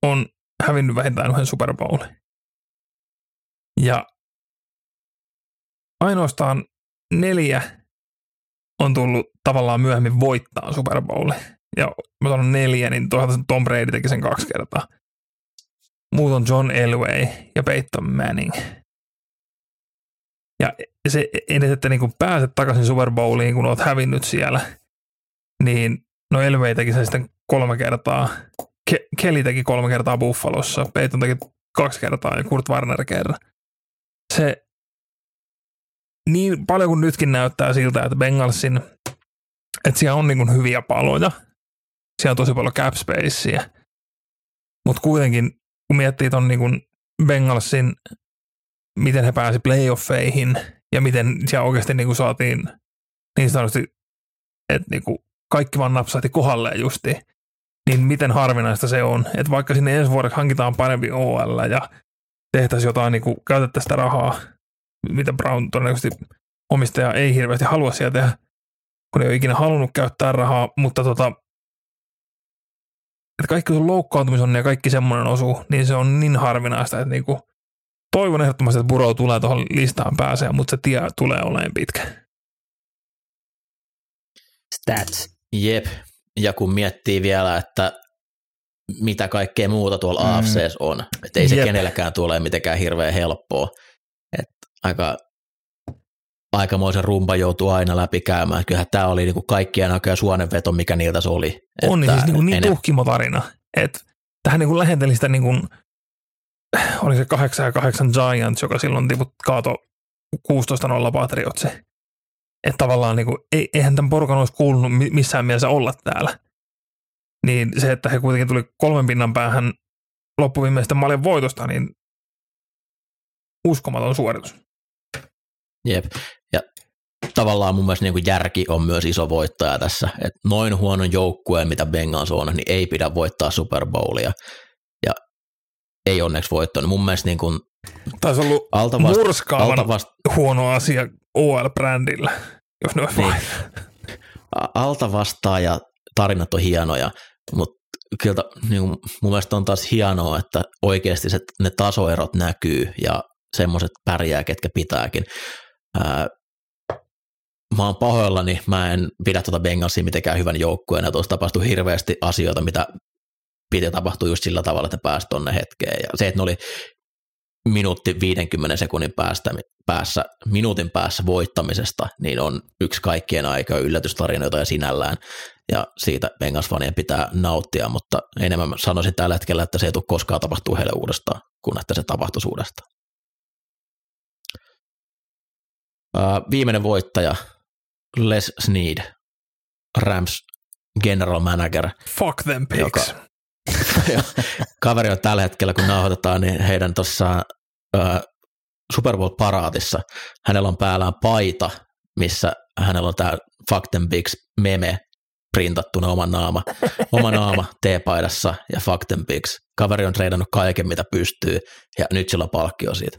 on hävinnyt vähintään yhden Super Bowlin. Ja ainoastaan neljä on tullut tavallaan myöhemmin voittaa Super Bowli. Ja mä sanon neljä, niin toisaalta Tom Brady teki sen kaksi kertaa muut on John Elway ja Peyton Manning. Ja se edes, että niin pääset takaisin Super Bowliin, kun oot hävinnyt siellä, niin no Elway teki sen sitten kolme kertaa. Ke- Kelly teki kolme kertaa Buffalossa, Peyton teki kaksi kertaa ja Kurt Warner kerran. Se niin paljon kuin nytkin näyttää siltä, että Bengalsin, että siellä on niin hyviä paloja, siellä on tosi paljon cap spacea, mutta kuitenkin kun miettii tuon niin Bengalsin, miten he pääsi playoffeihin ja miten siellä oikeasti niin kuin saatiin niin sanotusti että niinku kaikki vaan napsahti kohdalleen justiin, niin miten harvinaista se on. Että vaikka sinne ensi vuodeksi hankitaan parempi OL ja tehtäisiin jotain, niin käytettäisiin sitä rahaa, mitä Brown todennäköisesti omistaja ei hirveästi halua siellä tehdä, kun ei ole ikinä halunnut käyttää rahaa, mutta tota, että kaikki sun loukkaantumisen ja kaikki semmoinen osuu, niin se on niin harvinaista, että niinku, toivon ehdottomasti, että Buro tulee tuohon listaan pääsee, mutta se tie tulee olemaan pitkä. Stats. Jep, ja kun miettii vielä, että mitä kaikkea muuta tuolla mm. AFCs on, että ei se Jep. kenelläkään tule mitenkään hirveän helppoa. Et aika, aikamoisen rumpa joutuu aina läpi käymään. Kyllähän tämä oli niinku kaikkien näköjään suonenveto, mikä niiltä se oli. On niin, Että siis niin, niin enem- tuhkimo tarina, että tähän niin lähenteli sitä niin kuin, oli se 8 ja 8 Giants, joka silloin tiput kaato 16-0 Patriotsi. Että tavallaan niin kuin, ei, eihän tämän porukan olisi kuulunut mi- missään mielessä olla täällä. Niin se, että he kuitenkin tuli kolmen pinnan päähän loppuviimeistä maalin voitosta, niin uskomaton suoritus. Jep. Tavallaan mun mielestä niin kuin järki on myös iso voittaja tässä. Et noin huonon joukkueen, mitä Bengals on, niin ei pidä voittaa Super Bowlia. Ja ei onneksi voittanut. Mun mielestä niin kuin Taisi ollut alta vasta, murskaavan alta vasta, huono asia OL-brändillä, jos ne olisi Niin. ja tarinat on hienoja, mutta kyllä niin mun mielestä on taas hienoa, että oikeasti se, ne tasoerot näkyy ja semmoiset pärjää, ketkä pitääkin. Ää, mä oon pahoillani, mä en pidä tuota Bengalsia mitenkään hyvän joukkueen, ja tuossa tapahtui hirveästi asioita, mitä piti tapahtua just sillä tavalla, että pääsi tonne hetkeen. Ja se, että ne oli minuutti 50 sekunnin päästä, päässä, minuutin päässä voittamisesta, niin on yksi kaikkien aika yllätystarinoita ja sinällään, ja siitä Bengals-fanien pitää nauttia, mutta enemmän mä sanoisin tällä hetkellä, että se ei tule koskaan tapahtuu heille uudestaan, kun että se tapahtuisi uudestaan. Viimeinen voittaja, Les Snead, Rams general manager, Fuck them pigs. Joka- kaveri on tällä hetkellä, kun nauhoitetaan, niin heidän tuossa Super Bowl-paraatissa, hänellä on päällään paita, missä hänellä on tämä Fuck them Bigs meme printattuna oma naama, oma naama T-paidassa ja Fuck them Bigs. Kaveri on treidannut kaiken, mitä pystyy, ja nyt sillä on palkkio siitä.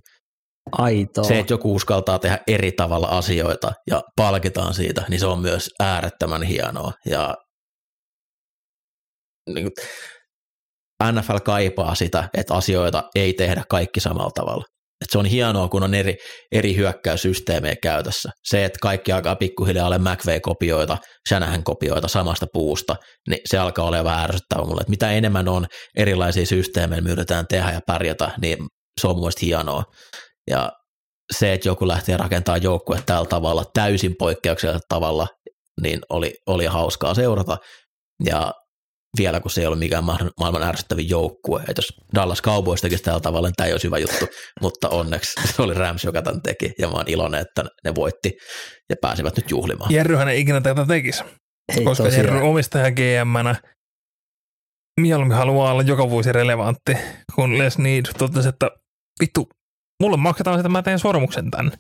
Aitoa. Se, että joku uskaltaa tehdä eri tavalla asioita ja palkitaan siitä, niin se on myös äärettömän hienoa. Ja niin kuin, NFL kaipaa sitä, että asioita ei tehdä kaikki samalla tavalla. Et se on hienoa, kun on eri, eri hyökkäyssysteemejä käytössä. Se, että kaikki alkaa pikkuhiljaa olla McVay-kopioita, Shanahan-kopioita samasta puusta, niin se alkaa olla vähän ärsyttävää mulle. Et mitä enemmän on erilaisia systeemejä, me yritetään tehdä ja pärjätä, niin se on mun hienoa. Ja se, että joku lähtee rakentamaan joukkue tällä tavalla, täysin poikkeuksellisella tavalla, niin oli, oli hauskaa seurata. Ja vielä kun se ei ollut mikään ma- maailman ärsyttävin joukkue, että jos Dallas Cowboys tekisi tällä tavalla, niin tämä ei olisi hyvä juttu, mutta onneksi se oli Rams, joka tämän teki, ja mä oon iloinen, että ne voitti ja pääsivät nyt juhlimaan. Jerryhän ei ikinä tätä tekisi, Ei koska tosiaan. Jerry omistaja GM-nä mieluummin haluaa olla joka vuosi relevantti, kun Les Need totesi, että vittu, mulle maksetaan sitä, että mä teen sormuksen tänne.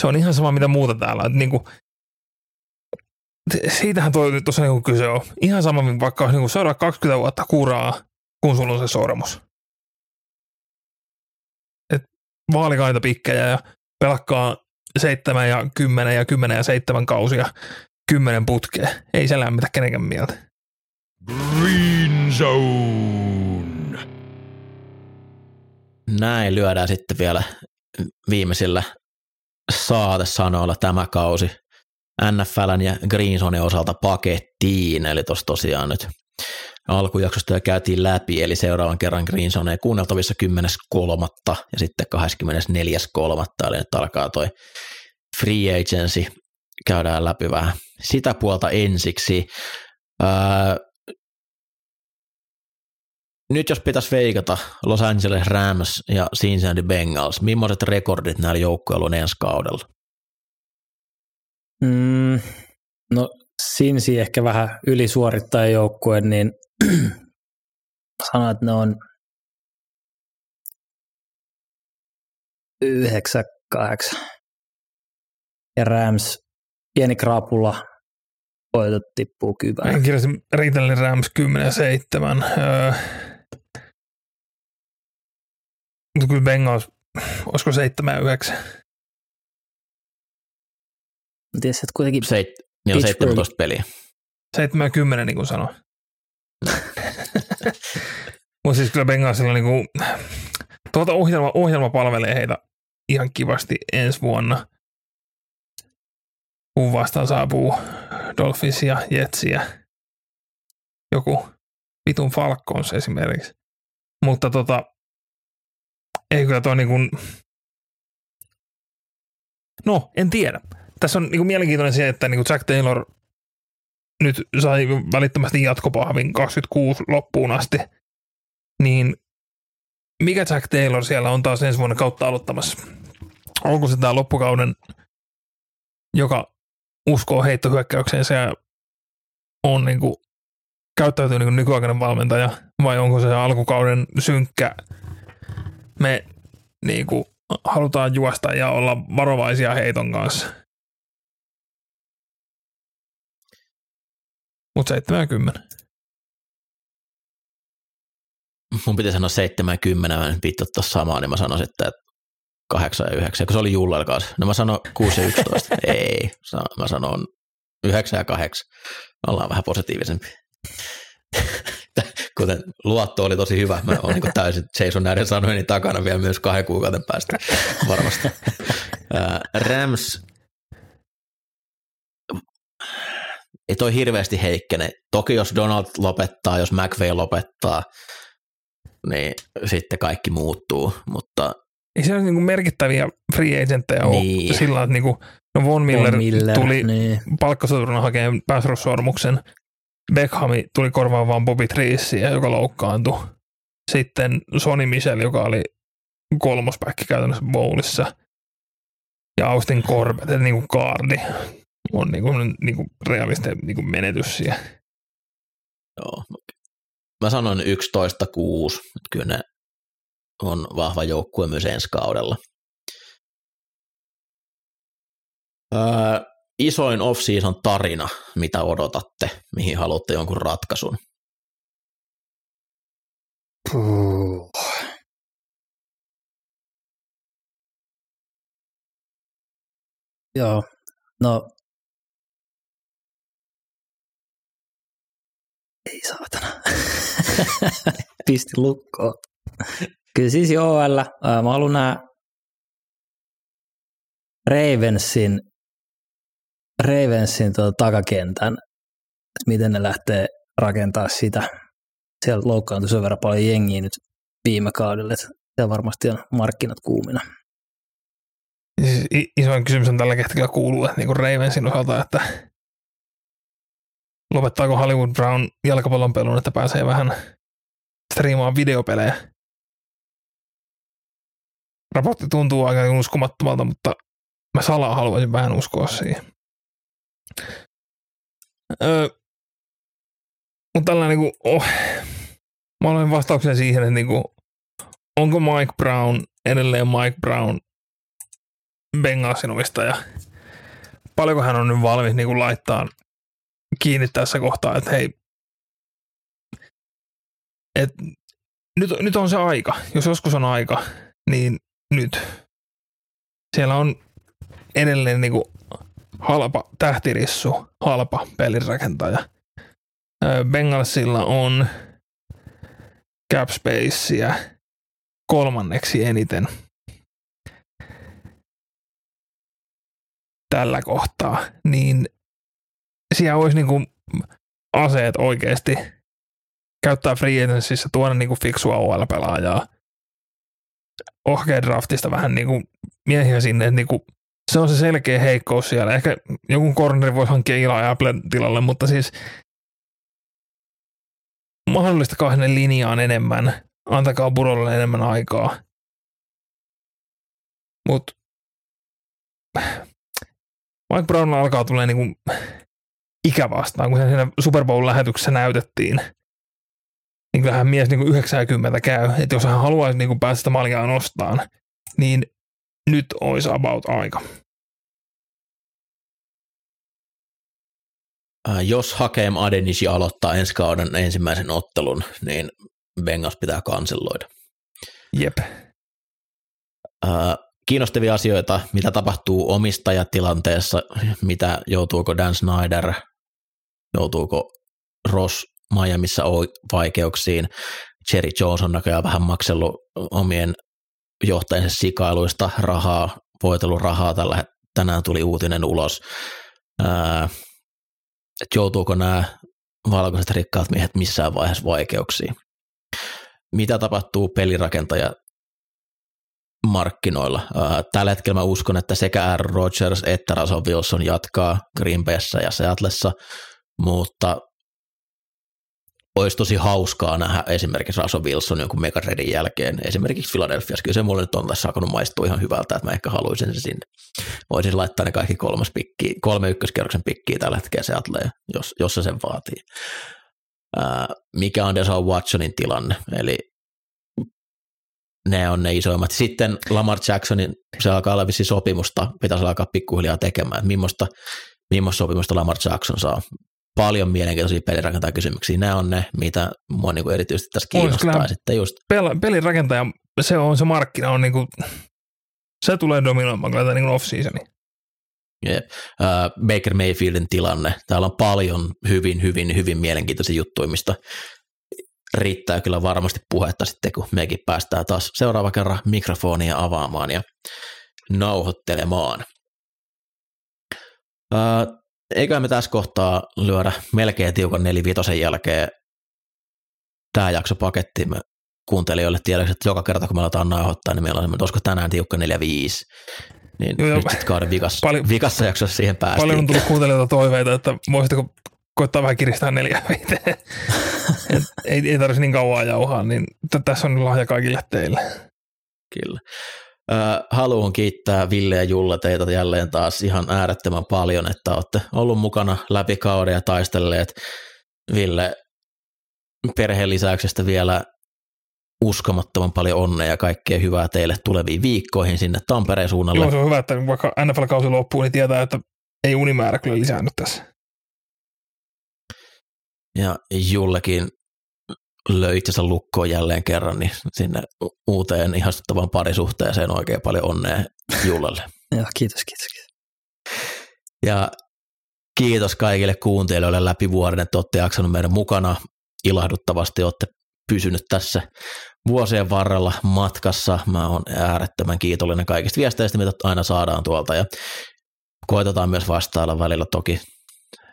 Se on ihan sama, mitä muuta täällä. Että niinku, siitähän toi tuossa niinku kyse on. Ihan sama, vaikka olisi niinku seuraava 20 vuotta kuraa, kun sulla on se sormus. Et vaalikaita pikkejä ja pelakkaa seitsemän ja kymmenen ja kymmenen ja seitsemän kausia kymmenen putkea. Ei se lämmitä kenenkään mieltä. Green Zone. Näin lyödään sitten vielä viimeisillä saatesanoilla tämä kausi NFLn ja Greenzonen osalta pakettiin, eli tuossa tosiaan nyt alkujaksosta jo käytiin läpi, eli seuraavan kerran Greenzone kuunneltavissa 10.3. ja sitten 24.3. eli nyt alkaa toi free agency, käydään läpi vähän sitä puolta ensiksi. Öö, nyt jos pitäisi veikata Los Angeles Rams ja Cincinnati Bengals, millaiset rekordit näillä joukkueilla on ensi kaudella? Mm, no Sinsi ehkä vähän ylisuorittaja joukkue, niin sanoin, että ne on 9-8. Ja Rams, pieni krapula, voitot tippuu kyvään. Mä kirjasin Ritellin Rams 10 ja 7. Öö, mutta kyllä Bengals, olisiko 7 ja 9? Tiedätkö, että kuitenkin Seit, niin on Pittsburgh. 17 peliä. 7 ja 10, niin kuin sanoin. Mutta siis kyllä Bengalsilla niin kuin, tuota ohjelma, ohjelma palvelee heitä ihan kivasti ensi vuonna. Kun vastaan saapuu Dolphinsia, Jetsiä, joku vitun Falcons esimerkiksi. Mutta tota, ei kyllä toi niin kuin, no en tiedä. Tässä on niin kuin mielenkiintoinen se, että niin kuin Jack Taylor nyt sai välittömästi jatkopahvin 26 loppuun asti, niin mikä Jack Taylor siellä on taas ensi vuonna kautta aloittamassa? Onko se tämä loppukauden, joka uskoo heittohyökkäykseen ja on niin kuin, käyttäytyy niin kuin nykyaikainen valmentaja, vai onko se alkukauden synkkä, me niin kuin, halutaan juosta ja olla varovaisia heiton kanssa. Mutta 70. Mun piti sanoa 70, mä en tuossa samaa, niin mä sanoisin, että 8 ja 9, kun se oli Jullalla kanssa. No mä sanon 6 ja 11. Ei, mä sanon 9 ja 8. Ollaan vähän positiivisempi. Kuten luotto oli tosi hyvä, mä oon niin täysin seison näiden sanojeni takana vielä myös kahden kuukauden päästä varmasti. Rams, ei toi hirveästi heikkene. Toki jos Donald lopettaa, jos McVay lopettaa, niin sitten kaikki muuttuu, mutta Ei se ole niinku merkittäviä free agentteja ole Niin. sillä, että niinku, no Von Miller, Von Miller, tuli niin. palkkasoturina hakemaan pääsrossormuksen. Beckhami tuli korvaamaan Bobby Treesia, joka loukkaantui. Sitten Sonny Michel, joka oli kolmospäkki käytännössä bowlissa. Ja Austin Corbett, eli niinku kaardi, on niinku, niinku realistinen niinku menetys siellä. joo. Mä sanoin 11-6, että kyllä ne on vahva joukkue myös ensi kaudella. Öö, isoin off-season tarina, mitä odotatte, mihin haluatte jonkun ratkaisun? Puh. Joo, no ei saatana. Pisti lukkoon. Kyllä siis OL, ää, mä haluan nää Ravensin, Ravensin tuota takakentän, miten ne lähtee rakentaa sitä. Siellä loukkaantui sen verran paljon jengiä nyt viime kaudella, että siellä varmasti on markkinat kuumina. Siis isoin kysymys on tällä hetkellä kuuluu, että niinku Ravensin osalta, että lopettaako Hollywood Brown jalkapallon pelun, että pääsee vähän striimaan videopelejä. Raportti tuntuu aika uskomattomalta, mutta mä salaa haluaisin vähän uskoa siihen. Öö, mutta tällainen niinku, oh, mä olen vastauksen siihen, että niinku, onko Mike Brown edelleen Mike Brown Bengalsin omistaja. Paljonko hän on nyt valmis niin kuin laittaa kiinni tässä kohtaa, että hei, et, nyt, nyt on se aika. Jos joskus on aika, niin nyt. Siellä on edelleen niin kuin halpa tähtirissu, halpa pelirakentaja. Bengalsilla on cap spacea kolmanneksi eniten tällä kohtaa, niin siellä olisi niinku aseet oikeasti käyttää free agencyssä tuoda niinku fiksua OL-pelaajaa. Ohkea draftista vähän niinku miehiä sinne, että niinku se on se selkeä heikkous siellä. Ehkä joku corneri voisi hankkia Ila Applen tilalle, mutta siis mahdollista kahden linjaan enemmän. Antakaa Burolle enemmän aikaa. Mutta Mike Brownilla alkaa tulee niinku ikä vastaan, kun siinä Super Bowl-lähetyksessä näytettiin. Niin kyllähän mies niinku 90 käy, että jos hän haluaisi niinku päästä sitä maljaa nostaan, niin nyt olisi about aika. Äh, jos Hakeem Adenishi aloittaa ensi kauden ensimmäisen ottelun, niin Bengals pitää kanselloida. Jep. Äh, kiinnostavia asioita, mitä tapahtuu omistajatilanteessa, mitä joutuuko Dan Snyder, joutuuko Ross Miamiissa vaikeuksiin. Jerry Jones on näköjään vähän maksellut omien johtajansa sikailuista rahaa, voitellut rahaa tällä tänään tuli uutinen ulos, että joutuuko nämä valkoiset rikkaat miehet missään vaiheessa vaikeuksiin. Mitä tapahtuu pelirakentaja markkinoilla. Tällä hetkellä mä uskon, että sekä Aaron Rodgers että Russell Wilson jatkaa Green Bayssä ja Seatlessa, mutta olisi tosi hauskaa nähdä esimerkiksi Russell Wilson jonkun Megatredin jälkeen, esimerkiksi Philadelphiassa. Kyllä se mulle nyt on tässä alkanut maistua ihan hyvältä, että mä ehkä haluaisin sen sinne. Voisin laittaa ne kaikki kolmas pikki, kolme ykköskerroksen pikkiä tällä hetkellä Seattleen, jos, jos se sen vaatii. Ää, mikä on Deshaun Watsonin tilanne, eli ne on ne isoimmat. Sitten Lamar Jacksonin, se alkaa olla sopimusta, pitäisi alkaa pikkuhiljaa tekemään, että millaista, millaista sopimusta Lamar Jackson saa paljon mielenkiintoisia pelirakentajakysymyksiä. Nämä on ne, mitä mua niin kuin erityisesti tässä kiinnostaa. Sitten just. Pel- pelirakentaja, se on se markkina, on niin kuin, se tulee dominoimaan kyllä niin off-seasoni. Yeah. Uh, Baker Mayfieldin tilanne. Täällä on paljon hyvin, hyvin, hyvin mielenkiintoisia juttuja, mistä riittää kyllä varmasti puhetta sitten, kun mekin päästään taas seuraava kerran mikrofonia avaamaan ja nauhoittelemaan. Uh, eikä me tässä kohtaa lyödä melkein tiukan nelivitosen jälkeen tämä jakso pakettiin kuuntelijoille tiedoksi, että joka kerta kun me aletaan nauhoittaa, niin meillä on olisiko tänään tiukka 4-5. Niin joo, nyt sitten kauden vikas, paljon, vikassa jaksossa siihen päästiin. Paljon on tullut kuuntelijoilta toiveita, että voisitteko koittaa vähän kiristää neljä ei, ei tarvitsisi niin kauan jauhaa, niin t- tässä on lahja kaikille teille. Kyllä. Haluan kiittää Ville ja Julla teitä jälleen taas ihan äärettömän paljon, että olette ollut mukana läpi kauden ja taistelleet Ville perheen lisäyksestä vielä uskomattoman paljon onnea ja kaikkea hyvää teille tuleviin viikkoihin sinne Tampereen suunnalle. Joo, se on hyvä, että vaikka NFL-kausi loppuu, niin tietää, että ei unimäärä kyllä lisännyt tässä. Ja Jullekin löi itsensä lukkoon jälleen kerran, niin sinne uuteen ihastuttavaan parisuhteeseen oikein paljon onnea Jullalle. Joo, kiitos, kiitos, kiitos. Ja kiitos kaikille kuuntelijoille läpi vuoden, että olette jaksanut meidän mukana. Ilahduttavasti olette pysynyt tässä vuosien varrella matkassa. Mä oon äärettömän kiitollinen kaikista viesteistä, mitä aina saadaan tuolta ja koitetaan myös vastailla välillä toki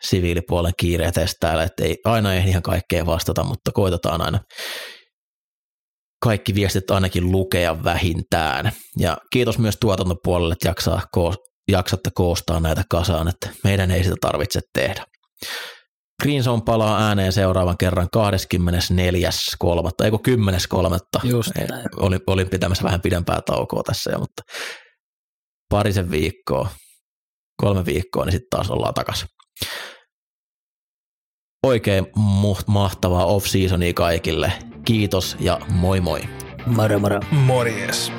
siviilipuolen kiireet täällä, että ei aina ehdi ihan kaikkeen vastata, mutta koitetaan aina kaikki viestit ainakin lukea vähintään. Ja kiitos myös tuotantopuolelle, että jaksaa, jaksatte koostaa näitä kasaan, että meidän ei sitä tarvitse tehdä. Green Zone palaa ääneen seuraavan kerran 24.3. eikö 10.3. Just näin. Olin, olin pitämässä vähän pidempää taukoa tässä jo, mutta parisen viikkoa, kolme viikkoa, niin sitten taas ollaan takaisin oikein mahtavaa off-seasonia kaikille. Kiitos ja moi moi. Moro moro. Morjes.